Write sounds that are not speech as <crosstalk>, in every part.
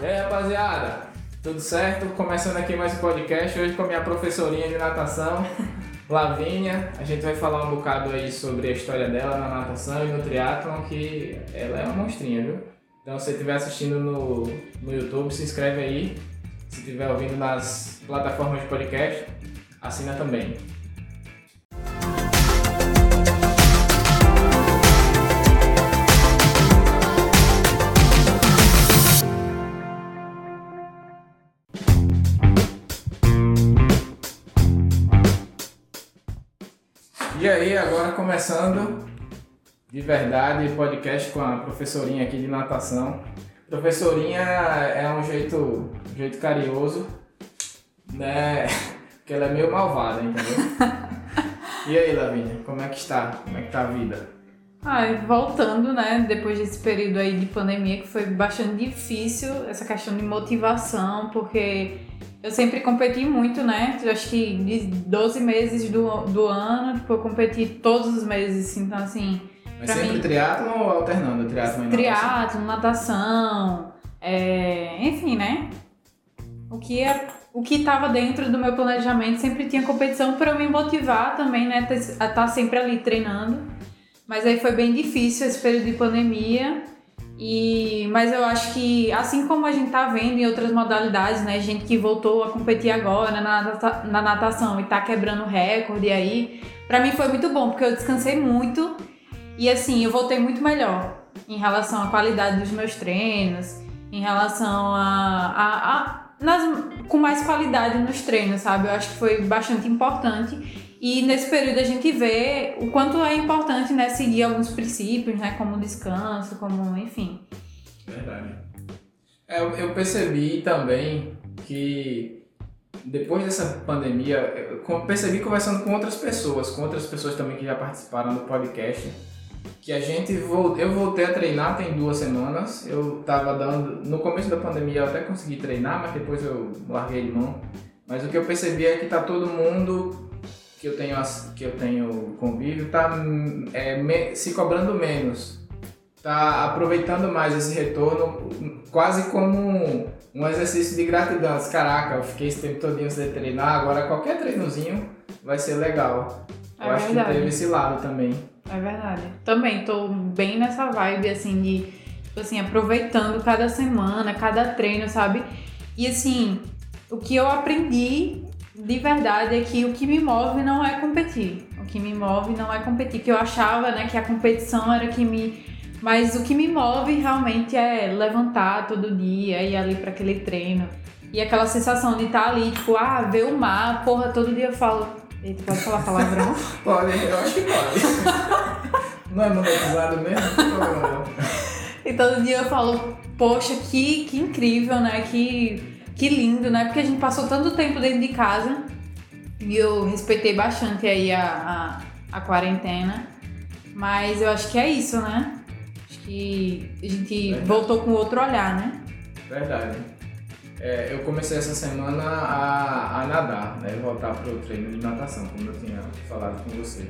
E aí, rapaziada? Tudo certo? Começando aqui mais um podcast, hoje com a minha professorinha de natação, <laughs> Lavínia. A gente vai falar um bocado aí sobre a história dela na natação e no triatlon, que ela é uma monstrinha, viu? Então, se você estiver assistindo no, no YouTube, se inscreve aí. Se estiver ouvindo nas plataformas de podcast, assina também. E aí, agora começando de verdade podcast com a professorinha aqui de natação. Professorinha é um jeito, um jeito carinhoso, né? <laughs> Porque ela é meio malvada, entendeu? <laughs> E aí, Lavínia, como é que está? Como é que tá a vida? Ai, voltando, né, depois desse período aí de pandemia que foi bastante difícil, essa questão de motivação, porque eu sempre competi muito, né? Eu acho que de 12 meses do, do ano, tipo, eu competi todos os meses, então assim. Mas sempre mim, triatlon ou alternando triatlon e natação? triatlo, natação, é, enfim, né? O que é, o que estava dentro do meu planejamento sempre tinha competição para eu me motivar também, né? A estar sempre ali treinando. Mas aí foi bem difícil esse período de pandemia. E, mas eu acho que, assim como a gente tá vendo em outras modalidades, né? Gente que voltou a competir agora na, na natação e tá quebrando recorde aí, pra mim foi muito bom, porque eu descansei muito e assim, eu voltei muito melhor em relação à qualidade dos meus treinos, em relação a. a, a nas, com mais qualidade nos treinos, sabe? Eu acho que foi bastante importante. E nesse período a gente vê o quanto é importante, né, seguir alguns princípios, né, como descanso, como, enfim. Verdade. É, eu, percebi também que depois dessa pandemia, eu percebi conversando com outras pessoas, com outras pessoas também que já participaram do podcast, que a gente vol- eu voltei a treinar tem duas semanas. Eu tava dando no começo da pandemia eu até consegui treinar, mas depois eu larguei de mão. Mas o que eu percebi é que tá todo mundo que eu tenho que eu tenho convívio tá é, me- se cobrando menos tá aproveitando mais esse retorno quase como um, um exercício de gratidão. Caraca, eu fiquei esse tempo todinho sem treinar, agora qualquer treinozinho vai ser legal. É eu acho verdade. que teve esse lado também. É verdade. Também tô bem nessa vibe, assim, de, tipo assim, aproveitando cada semana, cada treino, sabe? E assim, o que eu aprendi de verdade é que o que me move não é competir. O que me move não é competir. Que eu achava, né, que a competição era que me. Mas o que me move realmente é levantar todo dia, ir ali para aquele treino. E aquela sensação de estar ali, tipo, ah, ver o mar, porra, todo dia eu falo. Eita, pode falar palavrão? <laughs> Pode, eu acho que pode. <laughs> Não é monetizado mesmo? E todo dia eu falo, poxa, que, que incrível, né? Que, que lindo, né? Porque a gente passou tanto tempo dentro de casa e eu respeitei bastante aí a, a, a quarentena. Mas eu acho que é isso, né? Acho que a gente Verdade. voltou com outro olhar, né? Verdade. É, eu comecei essa semana a, a nadar, né? Voltar pro treino de natação, como eu tinha falado com você.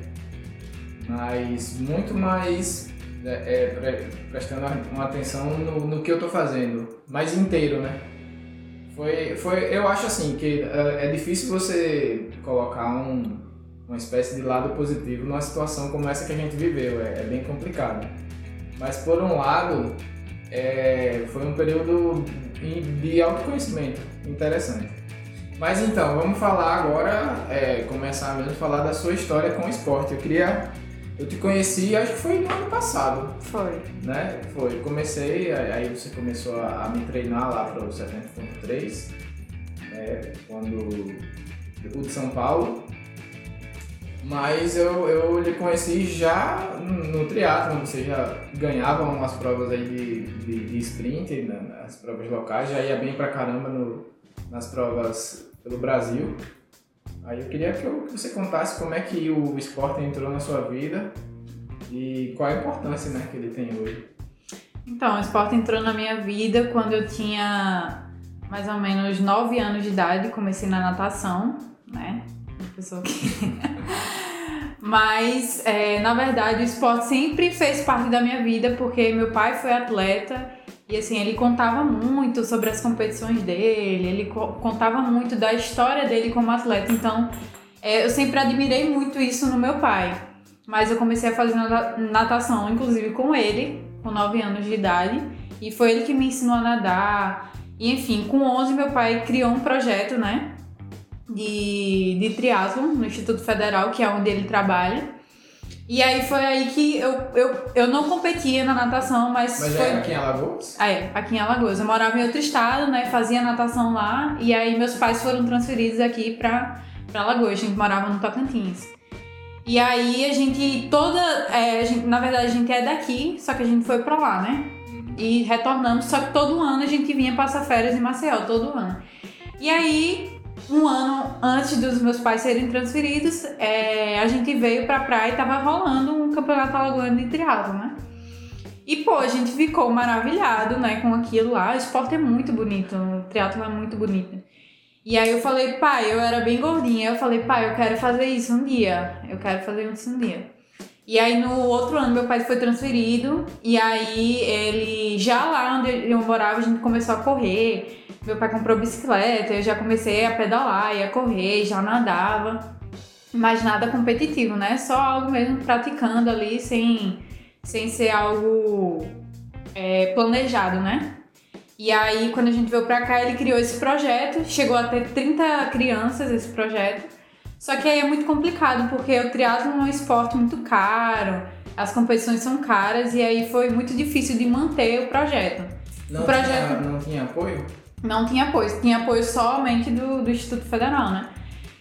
Mas muito mais é, é, pre- prestando uma atenção no, no que eu tô fazendo, mais inteiro, né? Foi, foi, eu acho assim que é, é difícil você colocar um, uma espécie de lado positivo numa situação como essa que a gente viveu, é, é bem complicado. Mas por um lado, é, foi um período de autoconhecimento interessante. Mas então, vamos falar agora, é, começar mesmo a falar da sua história com o esporte. Eu queria. Eu te conheci, acho que foi no ano passado, Foi. né? Foi. Comecei, aí você começou a, me treinar lá para o 70.3, né? Quando. O de São Paulo. Mas eu, eu lhe conheci já no, no triatlon, você já ganhava umas provas aí de, de, de sprint, né, nas provas locais, já ia bem pra caramba no, nas provas pelo Brasil. Aí eu queria que, você contasse como é que o esporte entrou na sua vida e qual a importância né, que ele tem hoje. Então, o esporte entrou na minha vida quando eu tinha mais ou menos 9 anos de idade, comecei na natação, né? Uma pessoa que. <laughs> Mas, é, na verdade, o esporte sempre fez parte da minha vida, porque meu pai foi atleta E assim, ele contava muito sobre as competições dele, ele co contava muito da história dele como atleta. Então, é, eu sempre admirei muito isso no meu pai. Mas eu comecei a fazer natação, inclusive com ele, com 9 anos de idade. E foi ele que me ensinou a nadar. E enfim, com 11 meu pai criou um projeto, né? De, de triatlon no Instituto Federal, que é onde ele trabalha. E aí foi aí que eu, eu, eu não competia na natação, mas. Mas foi... é aqui em Alagoas? Ah, é, aqui em Alagoas. Eu morava em outro estado, né? Fazia natação lá. E aí meus pais foram transferidos aqui pra, pra Alagoas. A gente morava no Tocantins. E aí a gente toda. É, a gente, na verdade, a gente é daqui, só que a gente foi pra lá, né? E retornamos, só que todo ano a gente vinha passar férias em Maceió, todo ano. E aí um ano antes dos meus pais serem transferidos, é, a gente veio pra praia e tava rolando um campeonato alagoano de triatlo, né? E, pô, a gente ficou maravilhado, né, com aquilo lá. O esporte é muito bonito, o triatlo é muito bonito. E aí eu falei, pai, eu era bem gordinha, eu falei, pai, eu quero fazer isso um dia. Eu quero fazer isso um dia. E aí no outro ano meu pai foi transferido e aí ele já lá onde eu morava a gente começou a correr. Meu pai comprou bicicleta, eu já comecei a pedalar, ia correr, já nadava. Mas nada competitivo, né? Só algo mesmo praticando ali sem, sem ser algo é, planejado, né? E aí, quando a gente veio pra cá, ele criou esse projeto. Chegou a ter 30 crianças esse projeto. Só que aí é muito complicado, porque o triatlo é um esporte muito caro, as competições são caras, e aí foi muito difícil de manter o projeto. Não, o projeto... Tinha, não tinha apoio? Não tinha apoio, tinha apoio somente do, do Instituto Federal, né?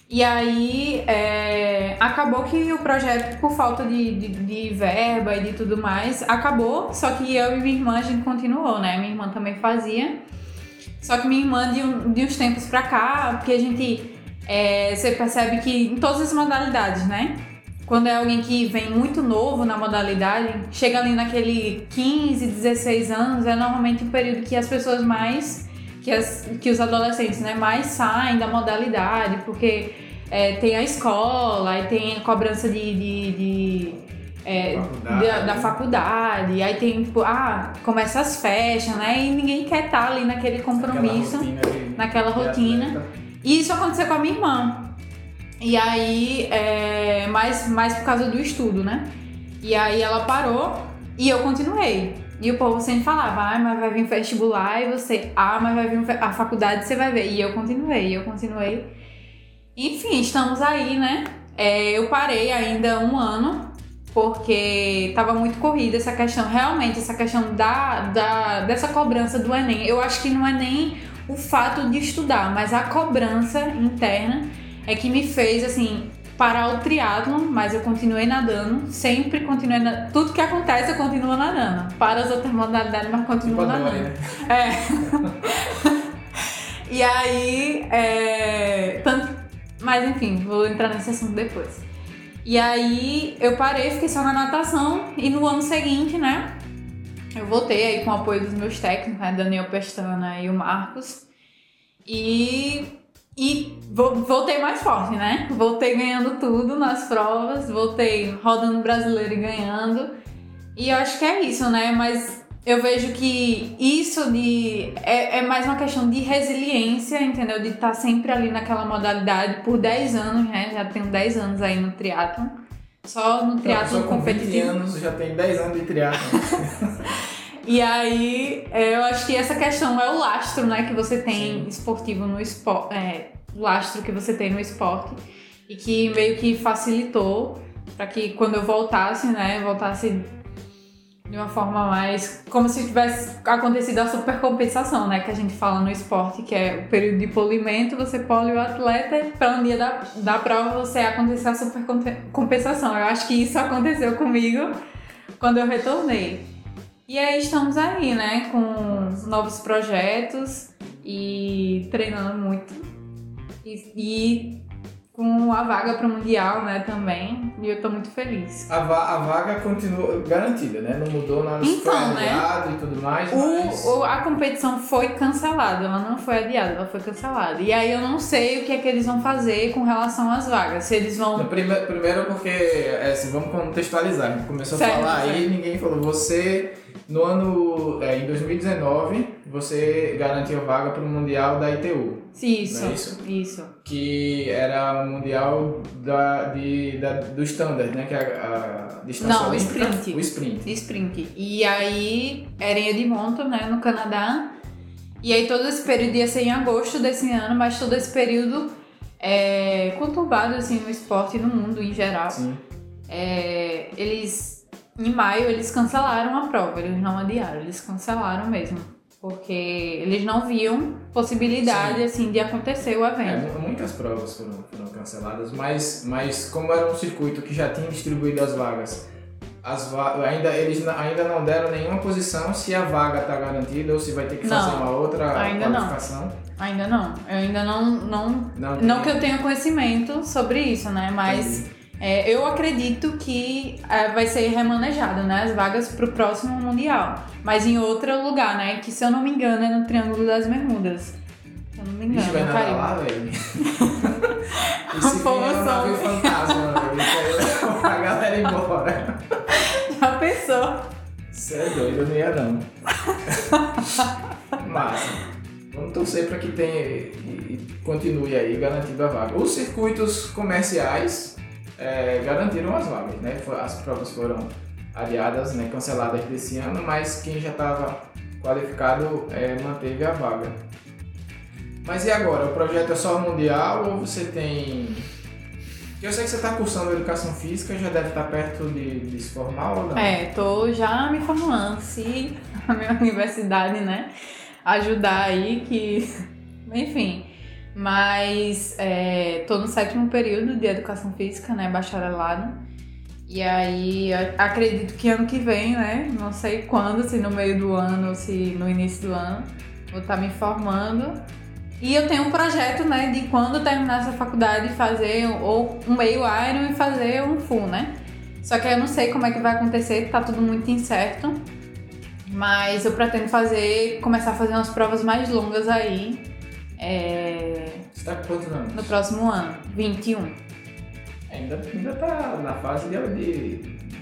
E aí é, acabou que o projeto, por falta de, de, de, verba e de tudo mais, acabou, só que eu e minha irmã a gente continuou, né? Minha irmã também fazia. Só que minha irmã, de, um, de uns tempos pra cá, porque a gente. É, você percebe que em todas as modalidades, né? Quando é alguém que vem muito novo na modalidade, chega ali naquele 15, 16 anos, é normalmente o período que as pessoas mais que, as, que os adolescentes né, mais saem da modalidade, porque é, tem a escola, e tem a cobrança de, de, de é, faculdade. Da, da, faculdade, aí tem, tipo, ah, começa as festas, né? E ninguém quer estar tá ali naquele compromisso, naquela rotina. Naquela rotina. E isso aconteceu com a minha irmã. E aí, é, mais, mais por causa do estudo, né? E aí ela parou e eu continuei. E o povo sempre falava, ah, mas vai vir vestibular e você, ah, mas vai vir a faculdade você vai ver. E eu continuei, eu continuei. Enfim, estamos aí, né? É, eu parei ainda um ano, porque estava muito corrida essa questão, realmente, essa questão da, da, dessa cobrança do Enem. Eu acho que não é nem o fato de estudar, mas a cobrança interna é que me fez, assim, parar o triatlon, mas eu continuei nadando, sempre continuei nadando. Tudo que acontece eu continuo nadando. Para as outras modalidades, mas continuo nadando. Né? É. <laughs> e aí, é... Tanto... mas enfim, vou entrar nesse assunto depois. E aí eu parei, fiquei só na natação e no ano seguinte, né? Eu voltei aí com o apoio dos meus técnicos, né? Daniel Pestana e o Marcos. E e voltei mais forte, né? Voltei ganhando tudo nas provas, voltei rodando brasileiro e ganhando. E eu acho que é isso, né? Mas eu vejo que isso de é, é mais uma questão de resiliência, entendeu? De estar tá sempre ali naquela modalidade por 10 anos, né? Já tenho 10 anos aí no triatlo. Só no triatlo competitivo. Com 20 anos já tem 10 anos de triatlo. <laughs> E aí, é, eu acho que essa questão é o lastro, né, que você tem Sim. esportivo no esporte, é, o lastro que você tem no esporte e que meio que facilitou para que quando eu voltasse, né, voltasse de uma forma mais como se tivesse acontecido a supercompensação, né, que a gente fala no esporte, que é o período de polimento, você pole o atleta para um dia da, da prova você acontecer a supercompensação. Eu acho que isso aconteceu comigo quando eu retornei. E aí estamos aí, né, com novos projetos e treinando muito. E, e com a vaga para o Mundial, né, também. E eu tô muito feliz. A, va a vaga continua garantida, né? Não mudou nada, então, foi né, adiado né? e tudo mais. O, mas... o, a competição foi cancelada, ela não foi adiada, ela foi cancelada. E aí eu não sei o que é que eles vão fazer com relação às vagas. Se eles vão. No prime primeiro porque, é, assim, vamos contextualizar. Gente começou certo, a falar certo. aí ninguém falou, você No ano, é, em 2019, você garantiu vaga para o Mundial da ITU. Isso, é isso? isso. Que era o Mundial da, de, da, do Standard, né? Que é a, a distância Não, o olímpica. sprint. O sprint. sprint. E aí era em Edmonton, né, no Canadá. E aí todo esse período ia ser em agosto desse ano, mas todo esse período é conturbado assim no esporte e no mundo em geral. Sim. É, eles em maio eles cancelaram a prova, eles não adiaram, eles cancelaram mesmo. Porque eles não viam possibilidade Sim. assim de acontecer o É, evento. mu- muitas provas foram, foram canceladas, mas, mas como era um circuito que já tinha distribuído as vagas, as va ainda, eles ainda não deram nenhuma posição se a vaga está garantida ou se vai ter que fazer Não, uma outra ainda não. qualificação. Ainda não. Eu ainda não não Não, não que eu tenha conhecimento sobre isso, né? Mas É, eu acredito que é, vai ser remanejado, né? As vagas pro próximo Mundial. Mas em outro lugar, né? Que se eu não me engano é no Triângulo das Bermudas. Se eu não me engano, vai no nadar lá, velho. Esse povo é um navio fantasma, velho. Aí leva a galera embora. <laughs> Já pensou? Você é doido, eu não ia não. <laughs> Massa. Vamos torcer para que tenha e, e continue aí garantindo a vaga. Os circuitos comerciais é, garantiram as vagas, né? As provas foram adiadas, né, canceladas desse ano, mas quem já estava qualificado é, manteve a vaga. Mas e agora? O projeto é só mundial ou você tem. Eu sei que você está cursando educação física, já deve estar perto de, de se formar ou não? É, tô já me formando. Se <laughs> a minha universidade, né, ajudar aí, que. <laughs> Enfim. Mas é, tô no sétimo período de educação física, né, bacharelado. E aí acredito que ano que vem, né, não sei quando, se no meio do ano ou se no início do ano, vou estar me formando. E eu tenho um projeto, né, de quando terminar essa faculdade fazer ou um meio Iron e fazer um full, né? Só que eu não sei como é que vai acontecer, tá tudo muito incerto. Mas eu pretendo fazer, começar a fazer umas provas mais longas aí é, Você tá com quantos anos? no próximo ano, 21. Ainda, ainda tá na fase de,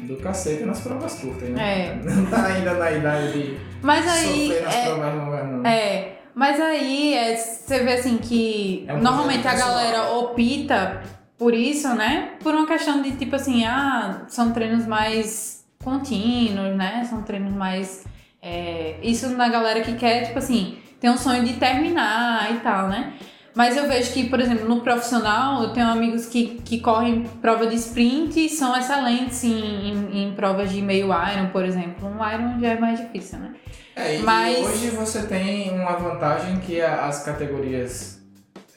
do cacete nas provas curtas, né? É. <laughs> Não tá ainda na idade de Mas aí. sofrer nas É, provas longas, não. é, mas aí é, você vê assim que É um normalmente a galera opta por isso, né? Por uma questão de tipo assim, ah, são treinos mais contínuos, né? São treinos mais. é, isso na galera que quer, tipo assim, tem um sonho de terminar e tal, né? Mas eu vejo que, por exemplo, no profissional, eu tenho amigos que, que correm prova de sprint e são excelentes em, em, em provas de meio Iron, por exemplo. Um Iron já é mais difícil, né? É, e Mas- hoje você tem uma vantagem que as categorias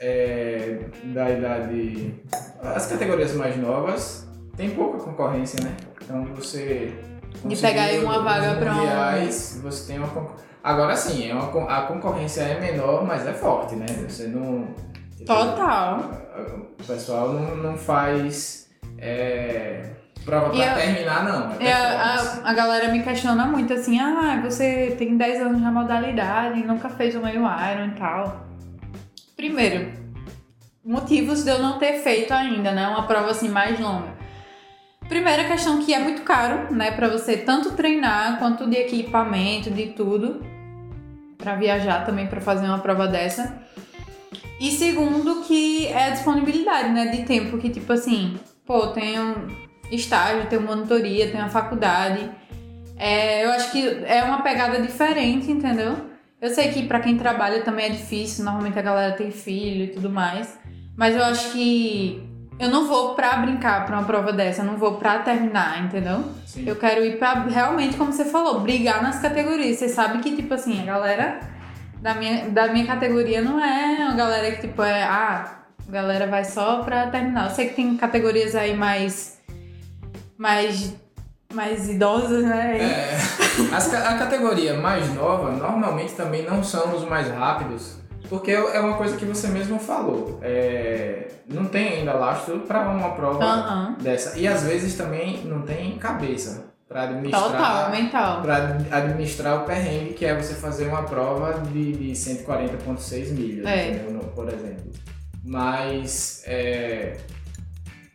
é, da idade. As categorias mais novas tem pouca concorrência, né? Então você. De pegar aí uma vaga pra um- mundiais, Você tem uma concor- Agora sim, é uma, a concorrência é menor, mas é forte, né? Você não. Total. O pessoal não, não faz é, prova pra terminar, não. É a, a galera me questiona muito assim, ah, você tem 10 anos na modalidade, nunca fez o meio Iron e tal. Primeiro, motivos de eu não ter feito ainda, né? Uma prova assim mais longa. Primeira questão que é muito caro, né, Pra você tanto treinar quanto de equipamento, de tudo, Pra viajar também pra fazer uma prova dessa. E segundo que é a disponibilidade, né, de tempo que tipo assim, pô, tenho estágio, tenho monitoria, tenho a faculdade. É, eu acho que é uma pegada diferente, entendeu? Eu sei que pra quem trabalha também é difícil, normalmente a galera tem filho e tudo mais. Mas eu acho que eu não vou pra brincar pra uma prova dessa, eu não vou pra terminar, entendeu? Sim. Eu quero ir pra realmente, como você falou, brigar nas categorias. Você sabe que, tipo assim, a galera da minha, da minha categoria não é uma galera que, tipo, é, ah, a galera vai só pra terminar. Eu sei que tem categorias aí mais. mais. mais idosas, né? É, as a categoria mais nova normalmente também não são os mais rápidos, porque é uma coisa que você mesmo falou. É, não tem ainda lastro para uma prova Aham. dessa. E às vezes também não tem cabeça para administrar. Total, mental. Para administrar o perrengue, que é você fazer uma prova de, de 140,6 milhas, É. entendeu? Por exemplo. Mas é,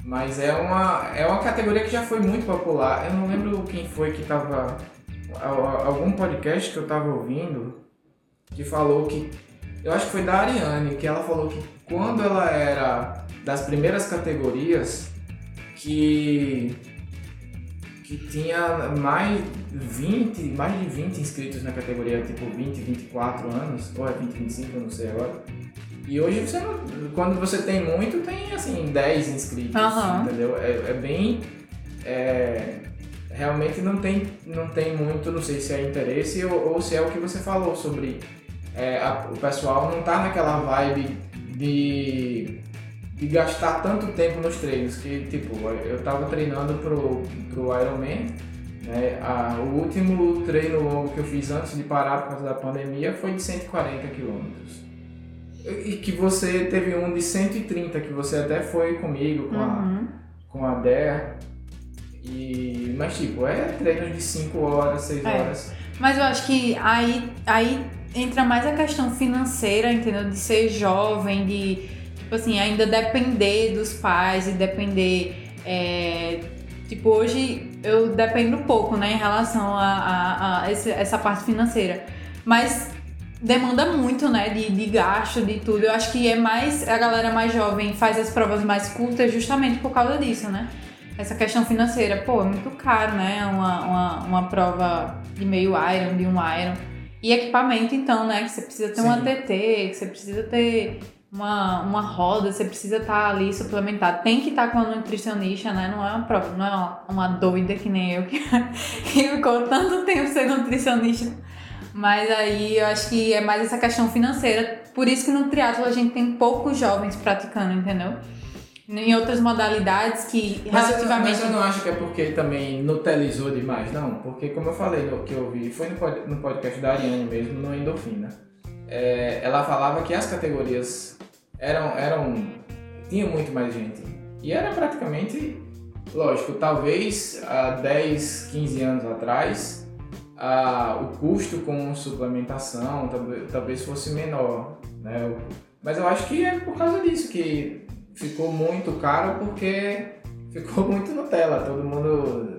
mas é uma, é uma categoria que já foi muito popular. Eu não lembro quem foi que estava algum podcast que eu tava ouvindo que falou que. Eu acho que foi da Ariane, que ela falou que quando ela era das primeiras categorias, que que tinha mais 20, mais de 20 inscritos na categoria, tipo 20, 24 anos, ou é 20, 25, eu não sei agora. E hoje você não, quando você tem muito, tem assim 10 inscritos, uhum. entendeu? É, é bem é, realmente não tem, não tem muito, não sei se é interesse ou, ou se é o que você falou sobre é, a, o pessoal não tá naquela vibe de de gastar tanto tempo nos treinos, que tipo, eu tava treinando pro, pro Ironman, né? A, o último treino longo que eu fiz antes de parar por causa da pandemia foi de 140 quilômetros. E que você teve um de 130, que você até foi comigo, com uhum. a, com a Dea. E, mas tipo, é treinos de 5 horas, 6 é. horas. Mas eu acho que aí, aí entra mais a questão financeira, entendeu? De ser jovem, de tipo assim, ainda depender dos pais e depender. É, tipo, hoje eu dependo pouco, né, em relação a, a, a esse, essa parte financeira. Mas demanda muito, né, de, de gasto, de tudo. Eu acho que é mais. A galera mais jovem faz as provas mais curtas justamente por causa disso, né? Essa questão financeira, pô, é muito caro, né? Uma, uma, uma prova de meio Iron, de um Iron. E equipamento, então, né? Que você precisa ter Sim. uma TT, que você precisa ter uma, uma roda, você precisa estar tá ali suplementado. Tem que estar tá com uma nutricionista, né? Não é uma prova, não é uma, uma doida que nem eu que, <laughs> que ficou tanto tempo ser nutricionista. Mas aí eu acho que é mais essa questão financeira. Por isso que no triatlo a gente tem poucos jovens praticando, entendeu? Em outras modalidades que mas relativamente. Eu, mas eu não acho que é porque também nutelizou demais, não. Porque, como eu falei no que eu vi, foi no podcast da Ariane mesmo, no Endorfina. É, ela falava que as categorias eram, eram tinha muito mais gente. E era praticamente, lógico, talvez há 10, 15 anos atrás, a, o custo com suplementação talvez, talvez fosse menor. Né? Mas eu acho que é por causa disso que ficou muito caro porque ficou muito Nutella. Todo mundo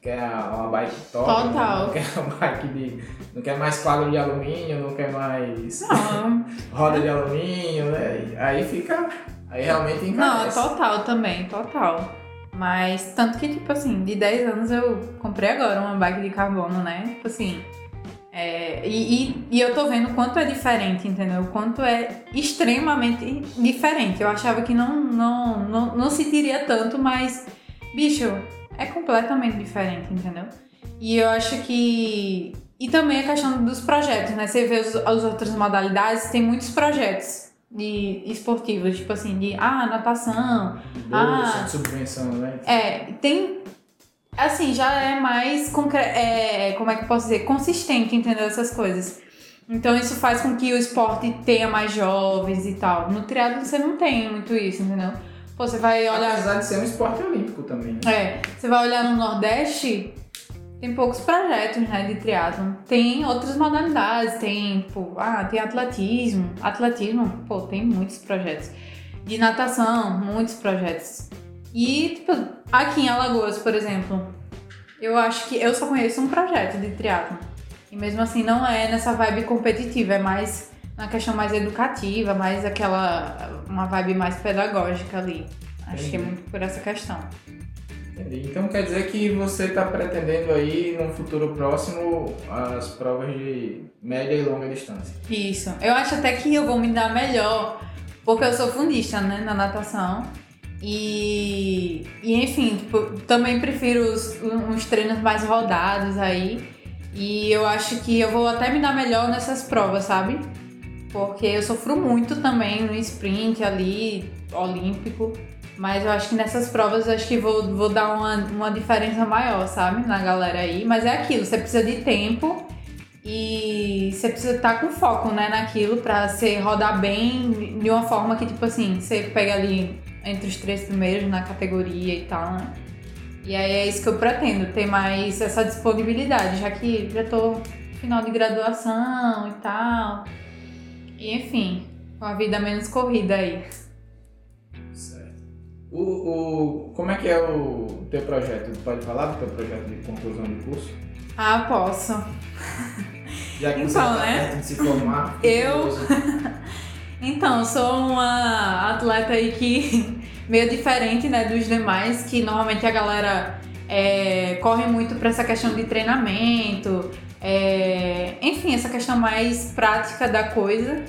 quer uma bike top, Total. não quer uma bike de. não quer mais quadro de alumínio, não quer mais não. <laughs> roda de alumínio, né? Aí fica. Aí realmente encarece. Não, total também, total. Mas tanto que, tipo assim, de 10 anos eu comprei agora uma bike de carbono, né? Tipo assim. É, e, e, e, eu tô vendo o quanto é diferente, entendeu? O quanto é extremamente diferente. Eu achava que não, não, não, não se teria tanto, mas, bicho, é completamente diferente, entendeu? E eu acho que. E também a questão dos projetos, né? Você vê os, as outras modalidades, tem muitos projetos de esportivos, tipo assim, de ah, natação. Bolsa, ah, de subvenção, né? É, tem. Assim, já é mais. Concre é, como é que eu posso dizer? Consistente, entendeu? Essas coisas. Então isso faz com que o esporte tenha mais jovens e tal. No triatlo você não tem muito isso, entendeu? Pô, você vai olhar. Apesar de ser um esporte olímpico também. Né? É. Você vai olhar no Nordeste, tem poucos projetos, né, de triatlon. Tem outras modalidades, tem, pô, ah, tem atletismo. Atletismo, pô, tem muitos projetos. De natação, muitos projetos. E, tipo, aqui em Alagoas, por exemplo, eu acho que eu só conheço um projeto de triatlon. E mesmo assim não é nessa vibe competitiva, é mais uma questão mais educativa, mais aquela. uma vibe mais pedagógica ali. Acho que é muito por essa questão. Entendi. Então quer dizer que você está pretendendo aí, num futuro próximo, as provas de média e longa distância. Isso. Eu acho até que eu vou me dar melhor, porque eu sou fundista, né, na natação. E, e enfim, tipo, também prefiro os, uns treinos mais rodados aí. E eu acho que eu vou até me dar melhor nessas provas, sabe? porque eu sofro muito também no sprint ali, olímpico. Mas eu acho que nessas provas eu acho que vou, vou dar uma, uma diferença maior, sabe? Na galera aí. Mas é aquilo, você precisa de tempo e você precisa estar com foco, né, naquilo pra você rodar bem de uma forma que, tipo assim, você pega ali entre os três primeiros na categoria e tal, né? E aí é isso que eu pretendo, ter mais essa disponibilidade, já que já tô no final de graduação e tal. E enfim, com a vida menos corrida aí. Certo. O, o, como é que é o teu projeto? Pode falar do teu projeto de conclusão de curso? Ah, posso. Já que Então, você tá né? de se formar. Eu-. Então, sou uma atleta aí que <laughs> meio diferente, né, dos demais, que normalmente a galera é, corre muito para essa questão de treinamento, é, enfim, essa questão mais prática da coisa.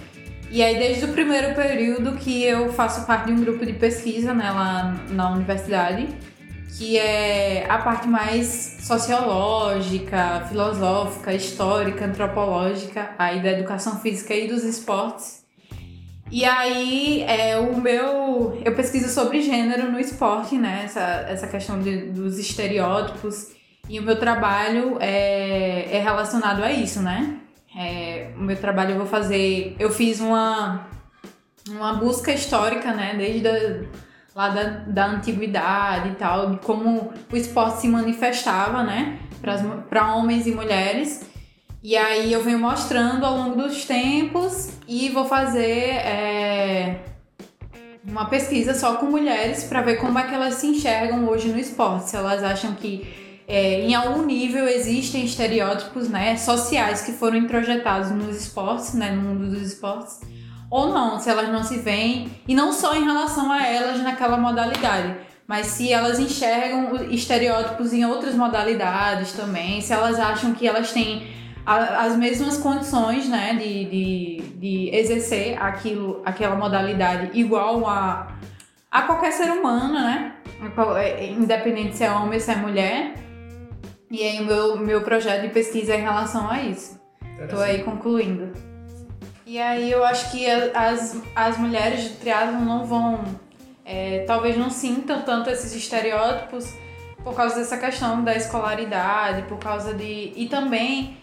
E aí, desde o primeiro período que eu faço parte de um grupo de pesquisa né, lá na universidade, que é a parte mais sociológica, filosófica, histórica, antropológica, aí da educação física e dos esportes. E aí, é, o meu. Eu pesquiso sobre gênero no esporte, né? Essa, essa questão de- dos estereótipos. E o meu trabalho é, é relacionado a isso, né? É, o meu trabalho eu vou fazer. Eu fiz uma, uma busca histórica, né? Desde a, lá da, da antiguidade e tal, de como o esporte se manifestava, né? Para homens e mulheres. E aí eu venho mostrando ao longo dos tempos e vou fazer é, uma pesquisa só com mulheres para ver como é que elas se enxergam hoje no esporte. Se elas acham que é, em algum nível existem estereótipos né, sociais que foram introjetados nos esportes, né, no mundo dos esportes, ou não, se elas não se veem, e não só em relação a elas naquela modalidade, mas se elas enxergam estereótipos em outras modalidades também, se elas acham que elas têm a- as mesmas condições né, de, de, de exercer aquilo, aquela modalidade igual a, a qualquer ser humano, né? Independente se é homem ou se é mulher. E aí o meu, meu projeto de pesquisa é em relação a isso. Tô aí concluindo. E aí eu acho que as, as mulheres de triatlon não vão, é, talvez não sintam tanto esses estereótipos por causa dessa questão da escolaridade, por causa de... E também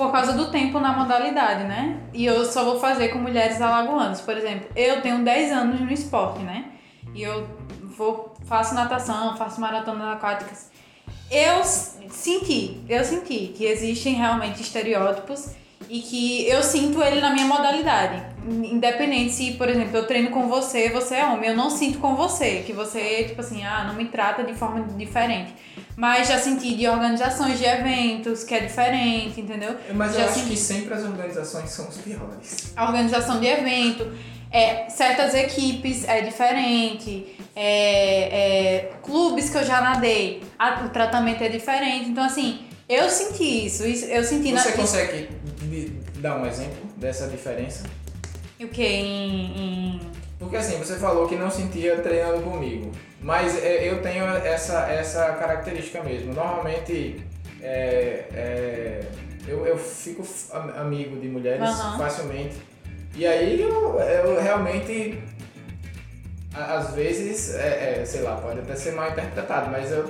por causa do tempo na modalidade, né? E eu só vou fazer com mulheres alagoanas. Por exemplo, eu tenho 10 anos no esporte, né? E eu vou, faço natação, faço maratonas aquáticas. Eu senti, eu senti que existem realmente estereótipos e que eu sinto ele na minha modalidade. Independente se, por exemplo, eu treino com você, você é homem, eu não sinto com você, que você, tipo assim, ah, não me trata de forma diferente. Mas já senti de organizações de eventos, que é diferente, entendeu? Mas eu Já acho senti. que sempre as organizações são os piores. A organização de evento, é, certas equipes é diferente, é, é, clubes que eu já nadei, a- o tratamento é diferente. Então, assim, eu senti isso. isso eu senti Você na. consegue me dar um exemplo dessa diferença? O que? Em, em- Porque assim, você falou que não sentia treinando comigo, mas é, eu tenho essa, essa característica mesmo. Normalmente é, é, eu, eu fico amigo de mulheres Aham. facilmente. E aí eu, eu realmente, às vezes, é, é, sei lá, pode até ser mal interpretado, mas eu,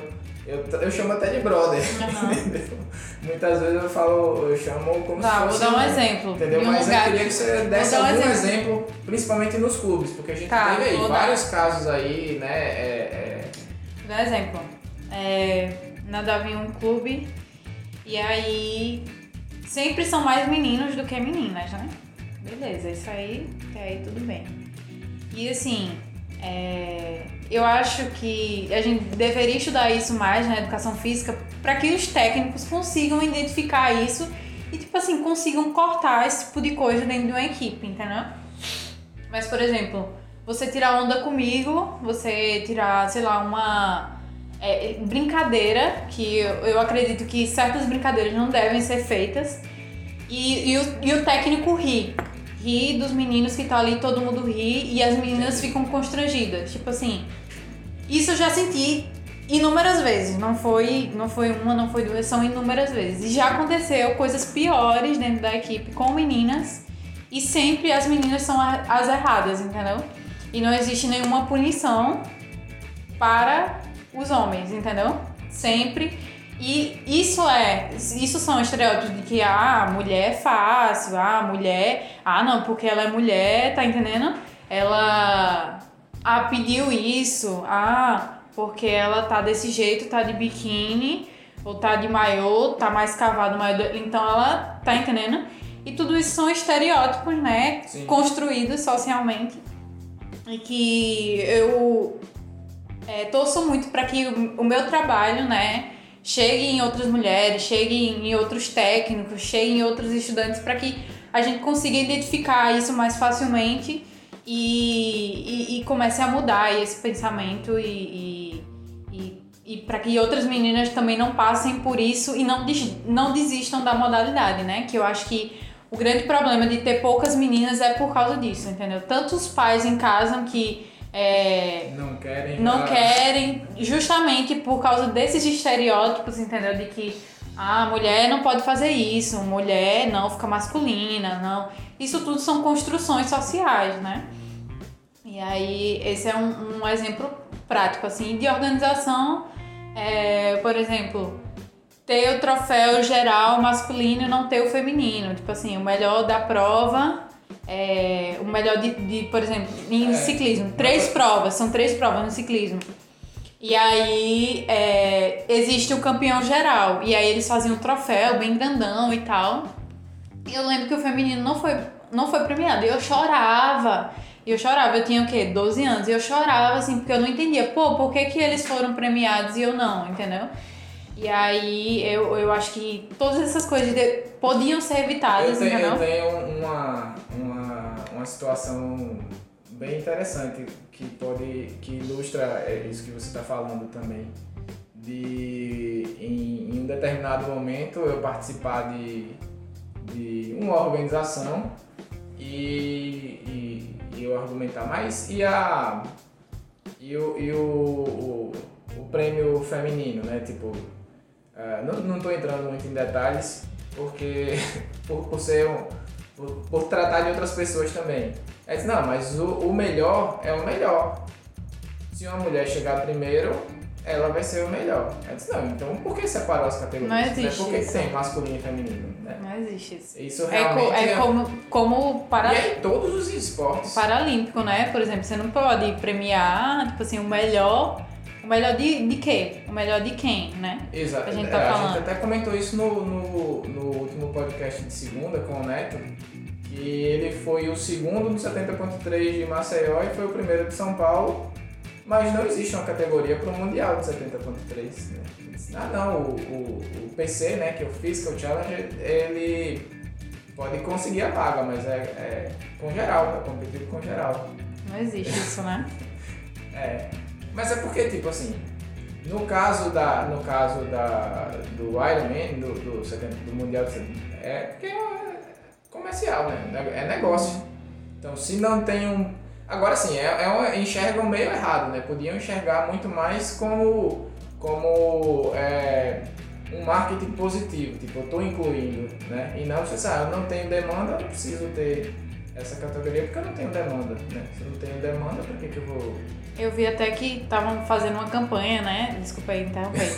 eu, eu chamo até de brother. Aham. <laughs> Muitas vezes eu falo, eu chamo como Tá, se vou fosse dar um um- exemplo. Entendeu? de um Mas lugar eu queria que você desse um algum exemplo. exemplo. principalmente nos clubes, porque a gente Tá, teve aí vou dar. vários casos aí, né? é, Vou dar exemplo. É, nadava em um clube e aí sempre são mais meninos do que meninas, né? Beleza, isso aí, até aí tudo bem. E assim, é, eu acho que a gente deveria estudar isso mais na educação física para que os técnicos consigam identificar isso e, tipo assim, consigam cortar esse tipo de coisa dentro de uma equipe, entendeu? Mas, por exemplo, você tirar onda comigo, você tirar, sei lá, uma é, brincadeira, que eu, eu acredito que certas brincadeiras não devem ser feitas, e, e, o, e o técnico ri. Ri dos meninos que tá ali, todo mundo ri, e as meninas ficam constrangidas. Tipo assim, isso eu já senti inúmeras vezes. Não foi, não foi uma, não foi duas, são inúmeras vezes. E já aconteceu coisas piores dentro da equipe com meninas, e sempre as meninas são as erradas, entendeu? E não existe nenhuma punição para os homens, entendeu? Sempre. E isso é, isso são estereótipos de que ah, mulher é fácil, ah, mulher, ah, não, porque ela é mulher, tá entendendo? Ela ah, pediu isso, ah, porque ela tá desse jeito, tá de biquíni, ou tá de maiô, tá mais cavado maiô, então ela tá entendendo? E tudo isso são estereótipos, né, Sim. construídos socialmente e que eu é, torço muito para que o, o meu trabalho, né, chegue em outras mulheres, chegue em outros técnicos, chegue em outros estudantes para que a gente consiga identificar isso mais facilmente e, e, e comece a mudar esse pensamento e, e, e para que outras meninas também não passem por isso e não, des, não desistam da modalidade, né? Que eu acho que o grande problema de ter poucas meninas é por causa disso, entendeu? Tantos pais em casa que é, não querem. Não querem, justamente por causa desses estereótipos, entendeu? De que a ah, mulher não pode fazer isso, mulher não fica masculina, não. Isso tudo são construções sociais, né? E aí, esse é um, um exemplo prático, assim, de organização. É, por exemplo, ter o troféu geral masculino e não ter o feminino. Tipo assim, o melhor da prova é, o melhor de, de, por exemplo, em é. ciclismo. Três provas, são três provas no ciclismo. E aí é, existe o campeão geral. E aí eles faziam um troféu bem grandão e tal. E eu lembro que o feminino não foi, não foi premiado. E eu chorava. E eu chorava, eu tinha o quê? 12 anos. E eu chorava, assim, porque eu não entendia. Pô, por que, que eles foram premiados e eu não, entendeu? E aí eu, eu acho que todas essas coisas de, podiam ser evitadas, eu tenho, entendeu? Eu tenho uma, uma, uma situação bem interessante que pode que ilustra é, isso que você está falando também de em, em, um determinado momento eu participar de, de uma organização e, e, argumentar mais e a e o, e o, o, o prêmio feminino né tipo uh, não, não tô entrando muito em detalhes porque <laughs> por, por ser um, por, por tratar de outras pessoas também disse, não, mas o, o melhor é o melhor. Se uma mulher chegar primeiro, ela vai ser o melhor. Aí disse, não, então por que separar as categorias? Não existe né? Por que isso. tem masculino e feminino? Né? Não existe isso. Isso realmente é, co, é, como, como para... E é em todos os esportes. Paralímpico, né? Por exemplo, você não pode premiar, tipo assim, o melhor... O melhor de, de quê? O melhor de quem, né? Exato. A gente, tá é, falando. a gente até comentou isso no, no, no último podcast de segunda com o Neto que ele foi o segundo no 70.3 de Maceió e foi o primeiro de São Paulo, mas não existe uma categoria para o Mundial de 70.3. Né? Ah não, o, o, o, PC, né, que é o Physical Challenge, ele pode conseguir a vaga, mas é, é com geral, é competitivo com geral. Não existe isso, né? <laughs> é. Mas é porque, tipo assim, no caso da. No caso da. do Ironman, do, do, 70, do Mundial de 70, é porque é comercial, né? É negócio. Então, se não tem um. Agora sim, é, é um, enxergam meio errado, né? Podiam enxergar muito mais como, como é, um marketing positivo, tipo, eu estou incluindo, né? E não você ah, eu não tenho demanda, eu preciso ter essa categoria porque eu não tenho demanda, né? Se eu não tenho demanda, por que, que eu vou. Eu vi até que estavam fazendo uma campanha, né? Desculpa aí, interromper.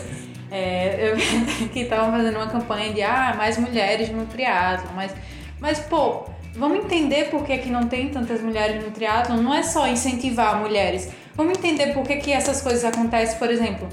é, eu vi até que estavam fazendo uma campanha de ah, mais mulheres no triatlo, mas mas, pô, vamos entender por que, que não tem tantas mulheres no triatlo. Não é só incentivar mulheres. Vamos entender por que, que essas coisas acontecem, por exemplo.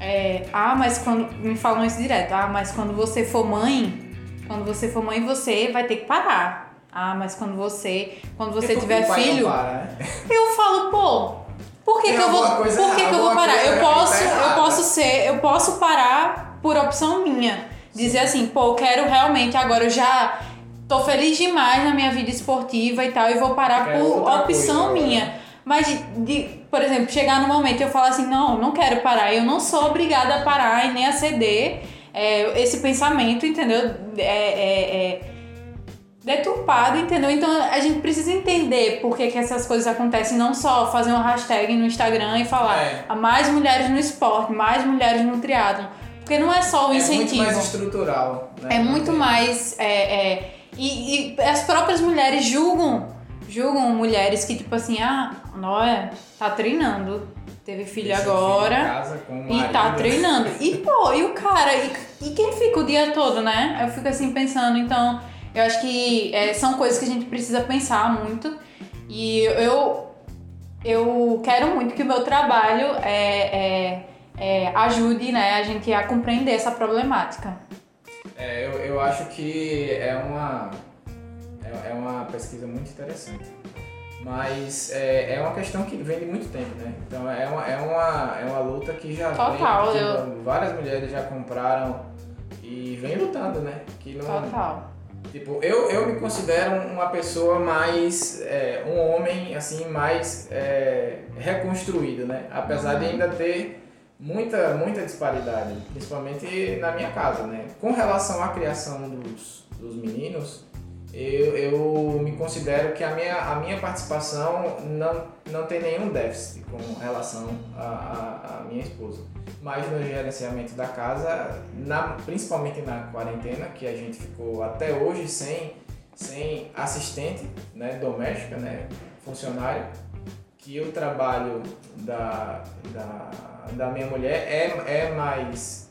É, ah, mas quando. Me falam isso direto. Ah, mas quando você for mãe, quando você for mãe, você vai ter que parar. Ah, mas quando você. Quando você tiver filho. Né? Eu falo, pô, por que, que eu vou. Por que, que eu vou parar? Eu posso, eu posso ser, eu posso parar por opção minha. Dizer assim, pô, eu quero realmente agora eu já tô feliz demais na minha vida esportiva e tal, e vou parar é por opção coisa, minha. Mas, de, de, por exemplo, chegar no momento e eu falar assim, não, não quero parar, eu não sou obrigada a parar e nem a ceder é, esse pensamento, entendeu? É, é, é deturpado, entendeu? Então a gente precisa entender por que, que essas coisas acontecem, não só fazer uma hashtag no Instagram e falar é. mais mulheres no esporte, mais mulheres no triatlo. Porque não é só o incentivo. É muito mais estrutural. Né? É muito mais. E, e as próprias mulheres julgam, julgam mulheres que, tipo assim, ah, Noé tá treinando, teve filho Deixa agora filho e tá treinando. E pô, e o cara, e, e quem fica o dia todo, né? Eu fico assim pensando, então, eu acho que é, são coisas que a gente precisa pensar muito. E eu, eu quero muito que o meu trabalho é, é, é ajude né, a gente a compreender essa problemática. É, eu, eu acho que é uma, é, é uma pesquisa muito interessante. Mas é, é uma questão que vem de muito tempo, né? Então é uma, é uma, é uma luta que já Total, vem. eu- Várias mulheres já compraram e vem lutando, né? Que não, Total. Tipo, eu, eu me considero uma pessoa mais. é, um homem, assim, mais é, reconstruído, né? Apesar de ainda ter muita, muita disparidade, principalmente na minha casa, né? Com relação à criação dos, dos meninos, eu, eu me considero que a minha, a minha participação não, não tem nenhum déficit com relação à, minha esposa. Mas no gerenciamento da casa, na, principalmente na quarentena, que a gente ficou até hoje sem, sem assistente né, doméstica, né, funcionário, que o trabalho da, da, da minha mulher é, é mais.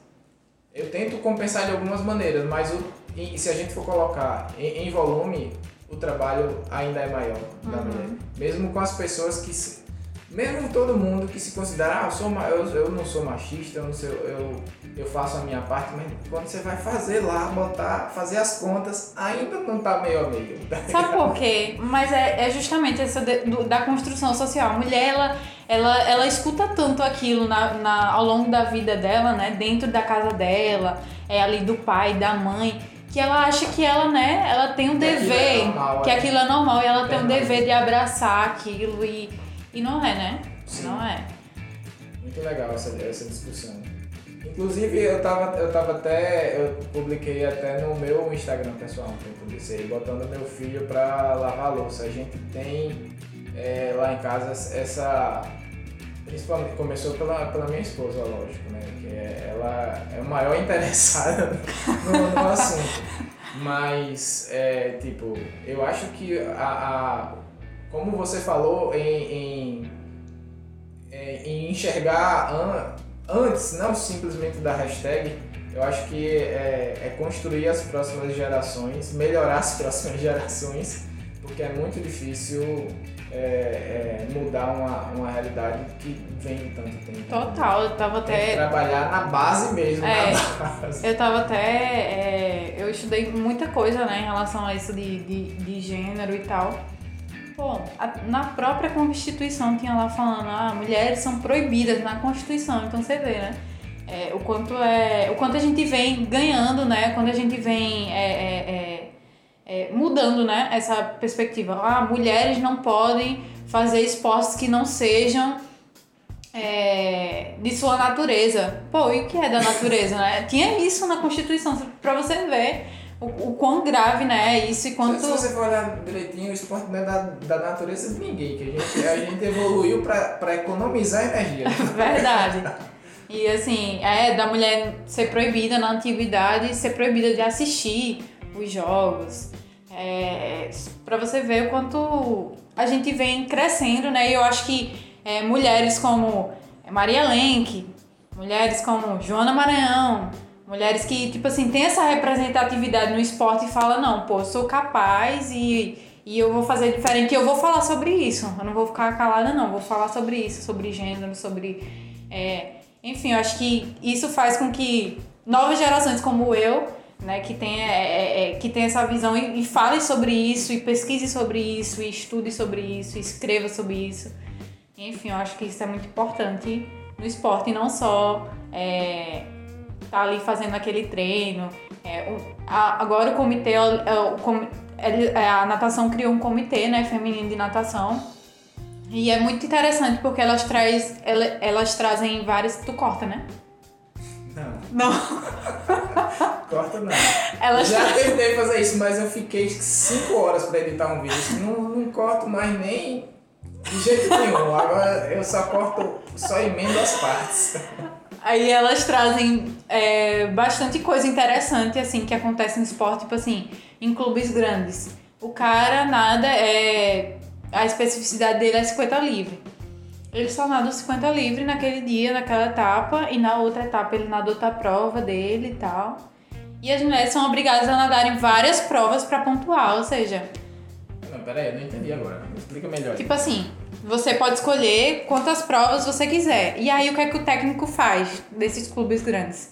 Eu tento compensar de algumas maneiras, mas o, se a gente for colocar em, em volume, o trabalho ainda é maior da Uhum. mulher. Mesmo com as pessoas que. Se, mesmo todo mundo que se considera, ah, eu, sou, eu, eu não sou machista, eu, não sei, eu, eu faço a minha parte, mas quando você vai fazer lá, botar, fazer as contas, ainda não tá meio a meio. Sabe por quê? Mas é, é justamente essa de- do- da construção social. A mulher, ela, ela, ela escuta tanto aquilo na, na, ao longo da vida dela, né? Dentro da casa dela, é ali do pai, da mãe, que ela acha que ela, né? Ela tem um Que aquilo é dever, normal, que é. aquilo é normal e ela tem um dever de abraçar aquilo e, e não é, né? Sim. Não é. Muito legal essa, essa discussão. Inclusive, eu tava, eu tava até. Eu publiquei até no meu Instagram pessoal que eu publiquei, botando meu filho pra lavar louça. A gente tem é, lá em casa essa. Principalmente começou pela, pela minha esposa, lógico, né? Que é, ela é a maior <laughs> interessada no, no assunto. Mas, é, tipo, eu acho que a, a- como você falou em, em, é, em enxergar antes, não simplesmente da hashtag, eu acho que é, é construir as próximas gerações, melhorar as <laughs> próximas gerações, porque é muito difícil é, é, mudar uma, uma realidade que vem de tanto tempo. Total, eu tava Tem que até. trabalhar na base mesmo, É. na base. Eu tava até. é, eu estudei muita coisa, né, em relação a isso de, de, de gênero e tal. Pô, a- na própria Constituição tinha lá falando, ah, mulheres são proibidas na Constituição, então você vê, né? É, o, quanto é, o quanto a gente vem ganhando, né? Quando a gente vem é, é, é, é, mudando, né? Essa perspectiva. Ah, mulheres não podem fazer esportes que não sejam é, de sua natureza. Pô, e o que é da natureza, né? Tinha isso na Constituição, pra você ver o, o quão grave, né, é isso e quanto... Se você for olhar direitinho, o esporte não é da, da natureza de ninguém, que a gente, a gente evoluiu para economizar energia. <laughs> Verdade. E assim, é da mulher ser proibida na antiguidade, ser proibida de assistir os jogos. É, para você ver o quanto a gente vem crescendo, né? E eu acho que é, mulheres como Maria Lenk, mulheres como Joana Maranhão, mulheres que, tipo assim, tem essa representatividade no esporte e fala, não, pô, sou capaz e, e eu vou fazer diferente, eu vou falar sobre isso. Eu não vou ficar calada, não, vou falar sobre isso, sobre gênero, sobre. é, enfim, eu acho que isso faz com que novas gerações como eu, né, que tem, é, é, que tem essa visão e, e fale sobre isso, e pesquise sobre isso, e estude sobre isso, e escreva sobre isso. Enfim, eu acho que isso é muito importante no esporte, e não só é, tá ali fazendo aquele treino. É, o- a- agora o comitê, é, o com- é, a natação criou um comitê né, feminino de natação. E é muito interessante porque elas, traz, ela- elas trazem várias. Tu corta, né? Não, Não. <laughs> corta não. Elas Já tentei fazer isso, mas eu fiquei 5 horas para editar um vídeo. Assim, Não, não corto mais nem de jeito nenhum. Agora eu só corto, só emendo as partes. Aí elas trazem é, bastante coisa interessante, assim, que acontece no esporte, tipo assim, em clubes grandes. O cara nada, é, a especificidade dele é 50 livre. Ele só nada 50 livre naquele dia, naquela etapa, e na outra etapa ele nada outra prova dele e tal. E as mulheres são obrigadas a nadarem várias provas pra pontuar, ou seja, Não, peraí, eu não entendi agora. Explica melhor. Tipo assim, você pode escolher quantas provas você quiser. E aí o que é que o técnico faz desses clubes grandes?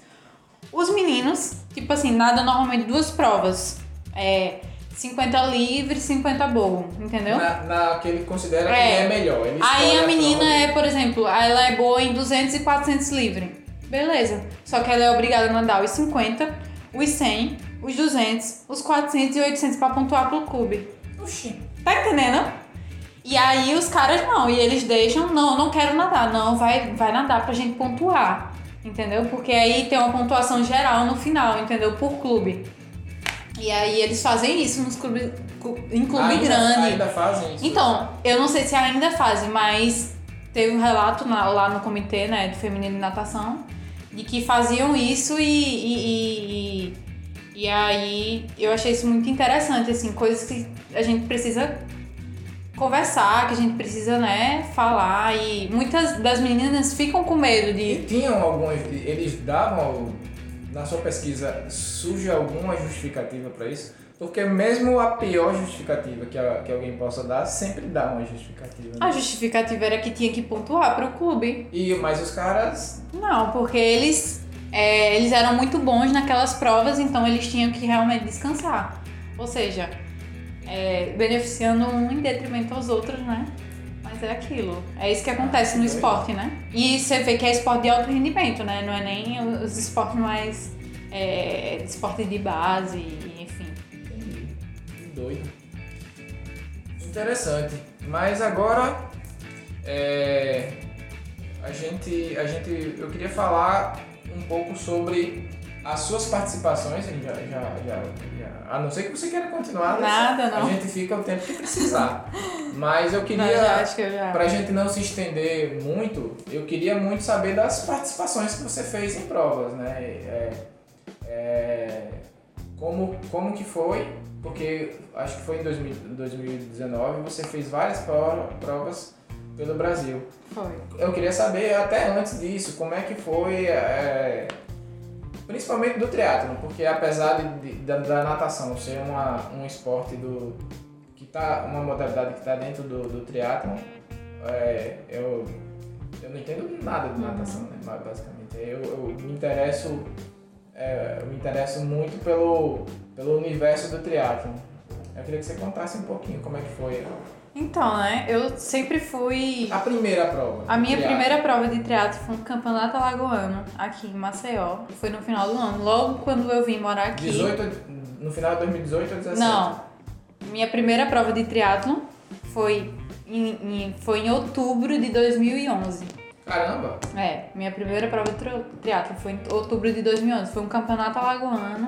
Os meninos, tipo assim, nadam normalmente duas provas. É 50 livre, 50 bowl, entendeu? Na, na que ele considera É. que é melhor. Ele Aí a menina prova é, por exemplo, ela é boa em 200 e 400 livre. Beleza. Só que ela é obrigada a nadar os 50, os 100, os 200, os 400 e 800 pra pontuar pro clube. Oxi. Tá entendendo? E aí os caras não, e eles deixam, não, não quero nadar, não, vai, vai nadar pra gente pontuar, entendeu? Porque aí tem uma pontuação geral no final, entendeu? Por clube. E aí eles fazem isso nos clubes, em clube ainda, grande. Ainda fazem isso. Então, eu não sei se ainda fazem, mas teve um relato na- lá no comitê, né, do feminino de natação, de que faziam isso e, e, e, e- e aí eu achei isso muito interessante, assim, coisas que a gente precisa conversar, que a gente precisa, né, falar e muitas das meninas ficam com medo de E tinham algumas. Eles davam. Na sua pesquisa, surge alguma justificativa para isso? Porque mesmo a pior justificativa que, a- que alguém possa dar, sempre dá uma justificativa. né? a justificativa era que tinha que pontuar pro clube. E, mas os caras. Não, porque eles, é, eles eram muito bons naquelas provas, então eles tinham que realmente descansar. Ou seja, é, beneficiando um em detrimento aos outros, né? Mas é aquilo. É isso que acontece no esporte, né? E você vê que é esporte de alto rendimento, né? Não é nem os esportes mais. É, esporte de base, enfim. Doido. Interessante. Mas agora. é, a gente. A gente. Eu queria falar um pouco sobre as suas participações. a Já, já, já, já- a não ser que você queira continuar. né? Nada, não. A gente fica o tempo que precisar. Mas eu queria. já. Pra gente não se estender muito, eu queria muito saber das participações que você fez em provas, né? É, é, como, como que foi, porque acho que foi em 2000 2019, você fez várias pro- provas pelo Brasil. Foi. Eu queria saber até antes disso, como é que foi, é, principalmente do triatlo, porque apesar de, de- da, natação ser uma, um esporte do que tá uma modalidade que está dentro do, do é, eu eu não entendo nada de natação, né, ba- basicamente. Eu, eu me interesso é, eu me interesso muito pelo pelo universo do triatlo. Eu queria que você contasse um pouquinho como é que foi Então, né? Eu sempre fui. a primeira prova. A minha triatlo. primeira prova de teatro foi um campeonato alagoano, aqui em Maceió. Foi no final do ano, logo quando eu vim morar aqui. 18, no final de 2018 ou 17? Não. Minha primeira prova de triatlo foi em, em- foi em outubro de 2011. Caramba! É, minha primeira prova de tri- triatlo foi em outubro de 2011. Foi um campeonato alagoano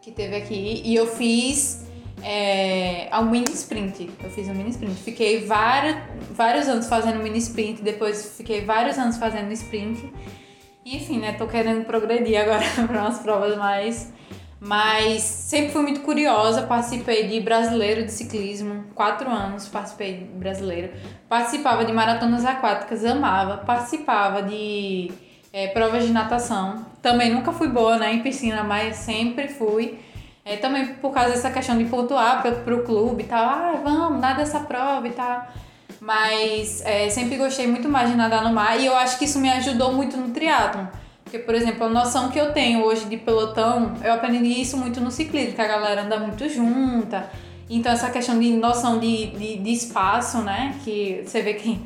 que teve aqui e eu fiz é, um mini sprint. Eu fiz um mini sprint. Fiquei vários, vários anos fazendo mini sprint, depois fiquei vários anos fazendo sprint. Enfim, né? Tô querendo progredir agora <laughs> para umas provas mais. Mas sempre fui muito curiosa, participei de brasileiro de ciclismo, quatro anos participei de brasileiro. Participava de maratonas aquáticas, amava. Participava de é, provas de natação. Também nunca fui boa né, em piscina, mas sempre fui. É, também por causa dessa questão de pontuar pro, pro clube e tal. Ah, vamos, nada essa prova e tal. Mas é, sempre gostei muito mais de nadar no mar e eu acho que isso me ajudou muito no triatlon. Porque, por exemplo, a noção que eu tenho hoje de pelotão, eu aprendi isso muito no ciclismo, que a galera anda muito junta. Então, essa questão de noção de, de, de espaço, né? Que você vê que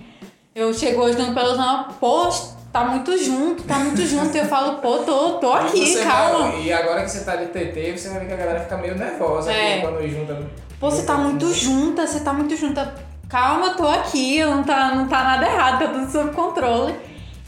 eu chego hoje no pelotão, pô, tá muito junto, tá muito junto. E eu falo, pô, tô, tô E aqui, você calma. vai- e agora que você tá de TT, você vai ver que a galera fica meio nervosa É. quando junta. Pô, você tá muito junta, você tá muito junta. Calma, tô aqui, não tá, não tá nada errado, tá tudo sob controle.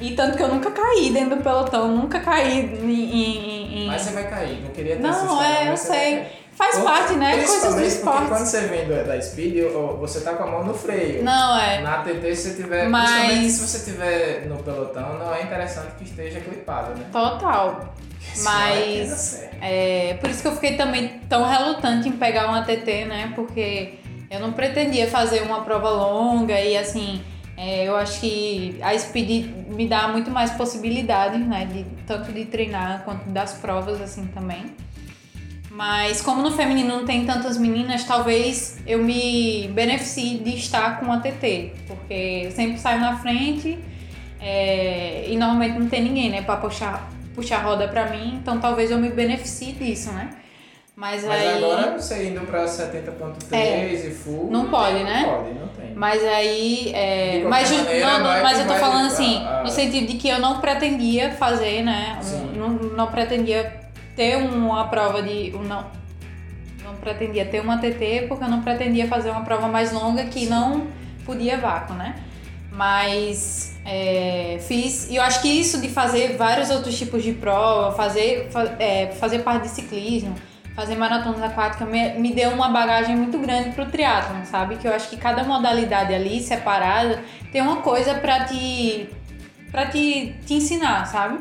E tanto que eu nunca caí dentro do pelotão, nunca caí em. em- em- Mas você vai cair, não queria ter Não, é, eu sei. Faz Ou- parte, né? Coisas do Principalmente porque quando esporte. você vem do- da Speed, você tá com a mão no freio. Não, é. Na TT, se você tiver. Mas- Principalmente se você tiver no pelotão, não é interessante que esteja clipado, né? Total. <laughs> Senão é Mas. séria. É, por isso que eu fiquei também tão relutante em pegar uma TT, né? Porque eu não pretendia fazer uma prova longa e assim. é, eu acho que a Speed me dá muito mais possibilidades, né? De, tanto de treinar quanto das provas, assim, também. Mas como no feminino não tem tantas meninas, talvez eu me beneficie de estar com a TT. Porque eu sempre saio na frente é, e normalmente não tem ninguém, né? Pra puxar, puxar a roda pra mim. Então talvez eu me beneficie disso, né? Mas, Mas aí. agora você indo pra 70.3 É. e full. Não pode, né? Não pode, não tem. Mas aí. É, mas, maneira, não, mas eu tô falando assim, a- a- no sentido de que eu não pretendia fazer, né? um- não, não pretendia ter uma prova de. Não, não pretendia ter uma TT porque eu não pretendia fazer uma prova mais longa que não podia vácuo, né? Mas é, fiz. E eu acho que isso de fazer vários outros tipos de prova, fazer, fa- é, fazer parte de ciclismo, fazer maratonas aquáticas, me, me deu uma bagagem muito grande pro triatlon, sabe? Que eu acho que cada modalidade ali, separada, tem uma coisa pra te, pra te, te ensinar, sabe?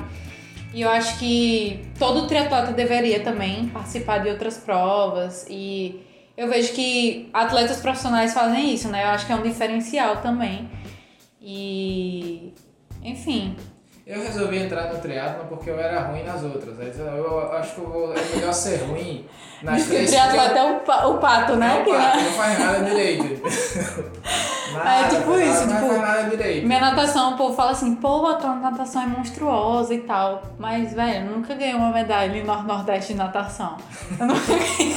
E eu acho que todo triatleta deveria também participar de outras provas e eu vejo que atletas profissionais fazem isso, né? Eu acho que é um diferencial também. E enfim, Eu resolvi entrar no triatlon porque eu era ruim nas outras. Eu, acho que eu vou, é melhor ser ruim nas que <laughs> o três. triatleta é o, pa- o pato, né? Que, pá, né? não faz nada direito. <laughs> É tipo nada, isso, tipo, nada direito. Minha natação, o povo fala assim, pô, a tua natação é monstruosa e tal. Mas, velho, eu nunca ganhei uma medalha no Nordeste de natação. Eu nunca <laughs> ganhei.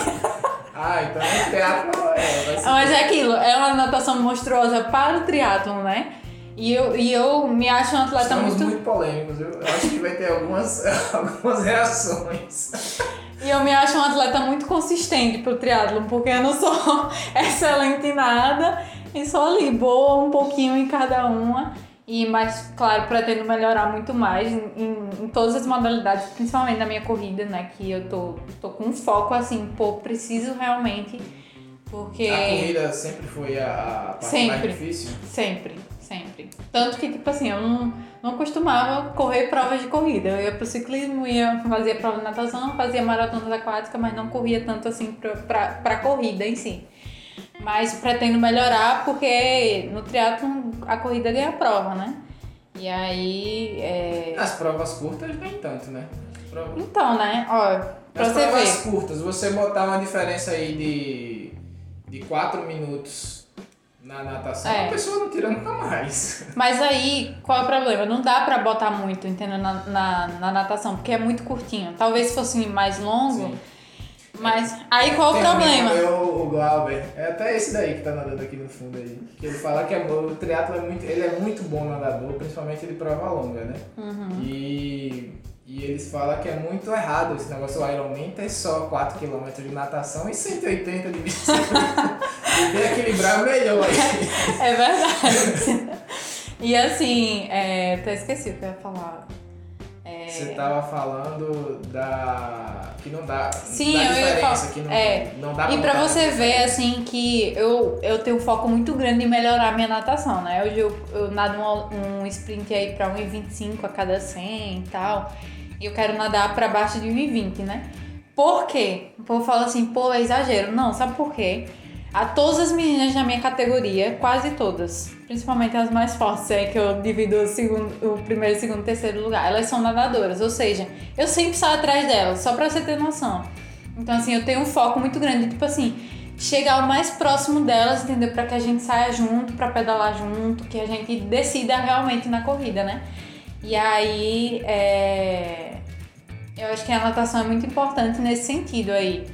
Ah, então no triatlon é. Mas é aquilo, é uma natação monstruosa para o triatlon, né? E eu, e eu me acho um atleta Estamos muito... muito... polêmicos? Eu acho que vai ter algumas, <laughs> algumas reações. E eu me acho um atleta muito consistente pro triatlon, porque eu não sou <laughs> excelente em nada e sou ali, boa um pouquinho em cada uma. E, mas, claro, pretendo melhorar muito mais em, em, em todas as modalidades, principalmente na minha corrida, né? Que eu tô, tô com um foco assim, pô, preciso realmente, porque. A corrida sempre foi a, a parte Sempre. mais difícil. Sempre, sempre. Tanto que, tipo assim, eu não, não costumava correr provas de corrida. Eu ia pro ciclismo, ia fazer prova de natação, fazia maratonas aquáticas, mas não corria tanto assim pra, pra, pra corrida em si. Mas pretendo melhorar porque no triatlon a corrida ganha a prova, né? E aí. é, Nas provas curtas, nem tanto, né? As provas- Então, né? Ó, pra Nas você provas ver. curtas, você botar uma diferença aí de, de 4 minutos na natação, É. a pessoa não tira nunca mais. <laughs> Mas aí, qual é o problema? Não dá pra botar muito, entendeu? Na, na, na natação, porque é muito curtinho. Talvez se fosse mais longo, Sim. Mas aí qual o Tem amigo problema? meu, o Glauber, é até esse daí que tá nadando aqui no fundo aí. Que ele fala que é, bom, o triatlo é muito, ele é muito bom nadador, principalmente de prova longa, né? Uhum. E, e eles falam que é muito errado esse negócio, o Ironman ter só 4km de natação e 180 de bicicleta. <laughs> Devia equilibrar melhor aí. <laughs> É verdade. e assim, é, até esqueci o que eu ia falar. É, Você tava falando da. que não dá. Sim, da eu ia falar- que não, é. não dá E pra você ver, assim, que eu, eu tenho um foco muito grande em melhorar a minha natação, né? Hoje eu, eu nado um, um sprint aí pra 1,25 a cada 100 e tal. E eu quero nadar pra baixo de 1,20, né? Por quê? O povo fala assim, pô, é exagero. Não, sabe por quê? A todas as meninas da minha categoria, quase todas, principalmente as mais fortes, é que eu divido o, segundo, o primeiro, segundo e terceiro lugar, elas são nadadoras, ou seja, eu sempre saio atrás delas, só pra você ter noção. Então, assim, eu tenho um foco muito grande, tipo assim, chegar o mais próximo delas, entendeu? Pra que a gente saia junto, pra pedalar junto, que a gente decida realmente na corrida, né? E aí, é... eu acho que a natação é muito importante nesse sentido aí.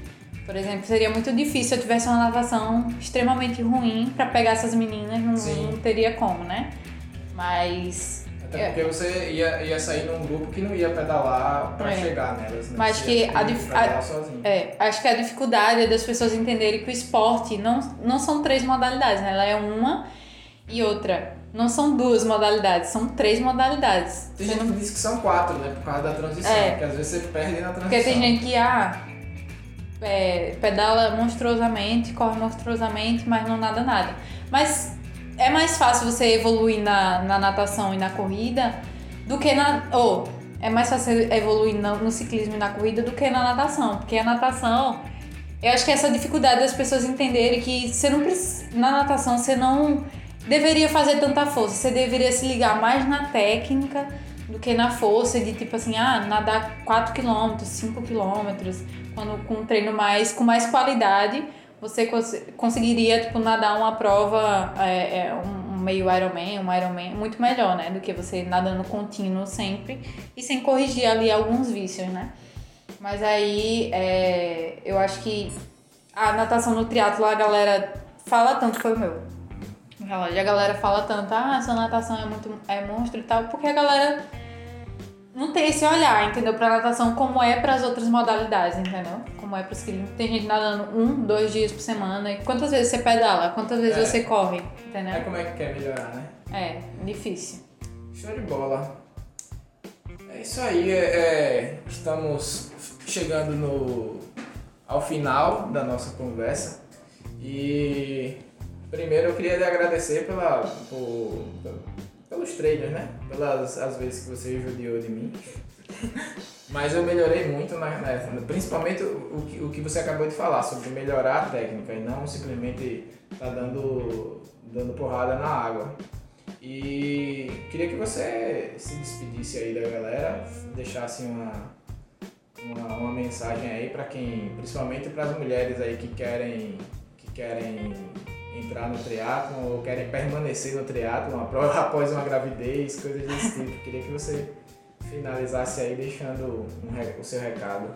Por exemplo, seria muito difícil se eu tivesse uma natação extremamente ruim pra pegar essas meninas, não, não teria como, né? Mas Até porque você ia, ia sair num grupo que não ia pedalar pra É. chegar nelas, né? Mas Você que a dif- sozinho. É, acho que a dificuldade é das pessoas entenderem que o esporte não, não são três modalidades, né? Ela é uma e outra. Não são duas modalidades, são três modalidades. Tem Você gente não- que diz que são quatro, né? Por causa da transição. É. Porque às vezes você perde na transição. Porque tem gente que, ah, é, pedala monstruosamente, corre monstruosamente, mas não nada nada. Mas é mais fácil você evoluir na, na natação e na corrida do que na. Ou é mais fácil evoluir no, no ciclismo e na corrida do que na natação. Porque a natação. Eu acho que essa dificuldade das pessoas entenderem que você não precisa, na natação você não deveria fazer tanta força, você deveria se ligar mais na técnica do que na força de tipo assim, ah, nadar 4 km, 5 km, quando com um treino mais com mais qualidade, você cons conseguiria tipo nadar uma prova é, é, um, um meio Ironman, um Ironman muito melhor, né, do que você nadando contínuo sempre e sem corrigir ali alguns vícios, né? Mas aí é, eu acho que a natação no triatlo a galera fala tanto, foi o meu. A galera fala tanto, ah, essa natação é muito é monstro e tal, porque a galera não tem esse olhar, entendeu? Pra natação como é para as outras modalidades, entendeu? Como é para que tem gente nadando um, dois dias por semana. E quantas vezes você pedala? Quantas vezes É. você corre? Entendeu? É como é que quer melhorar, né? É, difícil. Show de bola. É isso aí, é, é, estamos chegando no, ao final da nossa conversa e primeiro eu queria lhe agradecer pela, por, pelos treinos, né? Pelas as vezes que você judiou de mim. <laughs> Mas eu melhorei muito, na, na- principalmente o, que, o que você acabou de falar, sobre melhorar a técnica e não simplesmente tá dando, dando porrada na água. E queria que você se despedisse aí da galera, deixasse uma, uma, uma mensagem aí para quem, principalmente para as mulheres aí que querem, que querem entrar no triatlon ou querem permanecer no triatlon <laughs> após uma gravidez, coisas desse tipo. Queria que você finalizasse aí deixando um o seu recado.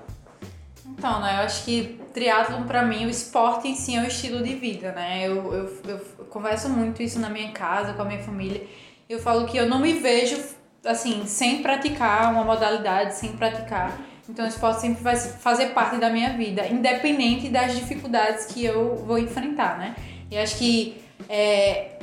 Então, né, eu acho que triatlon pra mim, o esporte em si é um estilo de vida, né? Eu, eu, eu converso muito isso na minha casa, com a minha família. Eu falo que eu não me vejo, assim, sem praticar uma modalidade, sem praticar. Então, o esporte sempre vai fazer parte da minha vida, independente das dificuldades que eu vou enfrentar, né? E acho que é,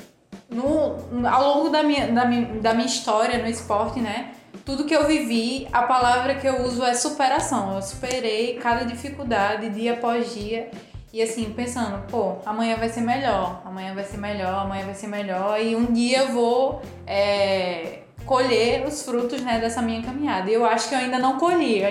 no, ao longo da minha, da, minha, da minha história no esporte, né? Tudo que eu vivi, a palavra que eu uso é superação. Eu superei cada dificuldade dia após dia. E assim, pensando, pô, amanhã vai ser melhor, amanhã vai ser melhor, amanhã vai ser melhor. E um dia eu vou é, colher os frutos né, dessa minha caminhada. E eu acho que eu ainda não colhi.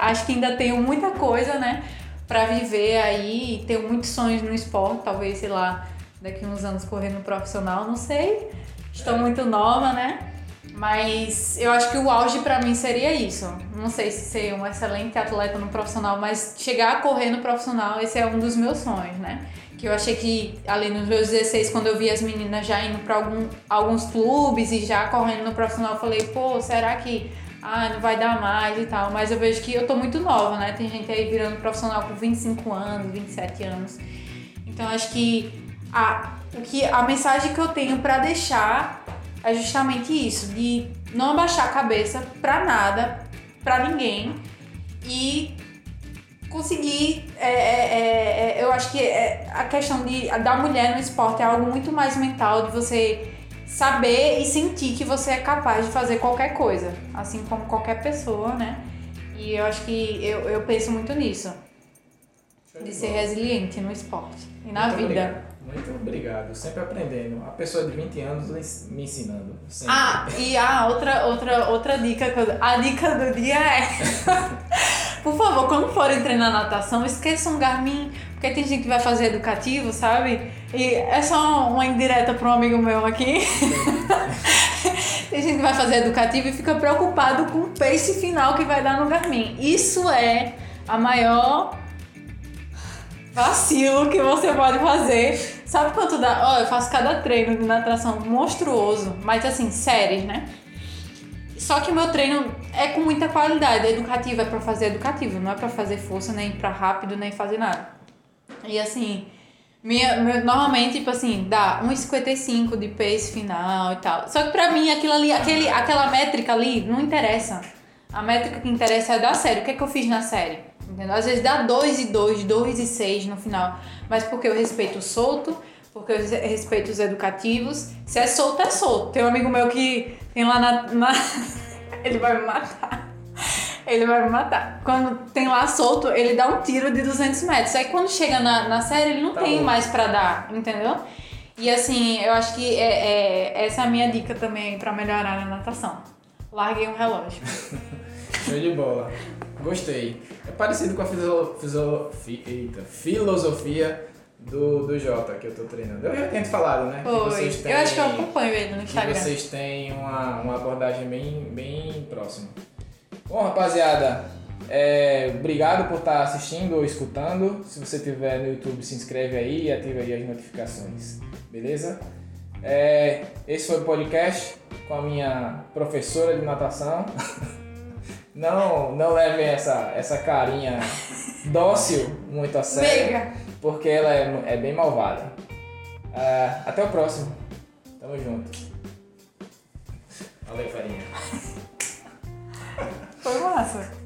Acho que ainda tenho muita coisa, né? Pra viver aí. Tenho muitos sonhos no esporte. Talvez, sei lá, daqui uns anos correr no profissional, não sei. Estou muito nova, né? Mas eu acho que o auge pra mim seria isso. Não sei se ser um excelente atleta no profissional, mas chegar a correr no profissional, esse é um dos meus sonhos, né? Que eu achei que ali nos meus 16, quando eu vi as meninas já indo pra algum, alguns clubes e já correndo no profissional, eu falei, pô, será que ah, não vai dar mais e tal? Mas eu vejo que eu tô muito nova, né? Tem gente aí virando profissional com 25 anos, 27 anos. Então acho que a, que a mensagem que eu tenho pra deixar é justamente isso, de não abaixar a cabeça pra nada, pra ninguém e conseguir. é, é, é, é, eu acho que é, a questão de, da mulher no esporte é algo muito mais mental, de você saber e sentir que você é capaz de fazer qualquer coisa, assim como qualquer pessoa, né? E eu acho que eu, eu penso muito nisso, de ser resiliente no esporte e na Muito vida. obrigado. Muito obrigado. Sempre aprendendo. A pessoa de 20 anos me ensinando. Sempre. Ah, e a outra, outra, outra dica que eu, A dica do dia é. <laughs> Por favor, quando forem treinar natação, esqueçam um Garmin, porque tem gente que vai fazer educativo, sabe? E é só uma indireta para um amigo meu aqui. tem <laughs> gente que vai fazer educativo e fica preocupado com o pace final que vai dar no Garmin. Isso é a maior vacilo que você pode fazer. Sabe quanto dá? Ó, eu faço cada treino de natação monstruoso, mas assim, séries, né? Só que o meu treino é com muita qualidade. Educativo é pra fazer educativo, não é pra fazer força, nem pra rápido, nem fazer nada. E assim, minha, meu- normalmente, tipo assim, dá 1,55 de pace final e tal. Só que pra mim, aquilo ali, aquele, aquela métrica ali não interessa. A métrica que interessa é da série. O que é que eu fiz na série? Entendeu? Às vezes dá 2 e 2, 2 e 6 no final. Mas porque eu respeito o solto, porque eu respeito os educativos. Se é solto, é solto. Tem um amigo meu que tem lá na. na- <laughs> ele vai me matar. Ele vai me matar. Quando tem lá solto, ele dá um tiro de 200 metros. Aí quando chega na, na série, ele não Tá tem bom. mais pra dar, entendeu? E assim, eu acho que é, é- essa é a minha dica também pra melhorar na natação. Larguei um relógio. <laughs> Show de bola. Gostei. É parecido com a fi- eita, filosofia do, do Jota que eu tô treinando. Eu já tinha te falado, né? Que Foi. vocês Eu acho que eu têm- acompanho ele no que Instagram. vocês têm uma, uma abordagem bem, bem próxima. Bom, rapaziada, é, obrigado por estar assistindo ou escutando. Se você estiver no YouTube, se inscreve aí e ativa aí as notificações. Beleza? É, esse foi o podcast com a minha professora de natação. <laughs> Não, não levem essa, essa carinha dócil muito a sério. Porque ela é, é bem malvada. Ah, até o próximo. Tamo junto. Valeu, farinha. <laughs> 怎么回事？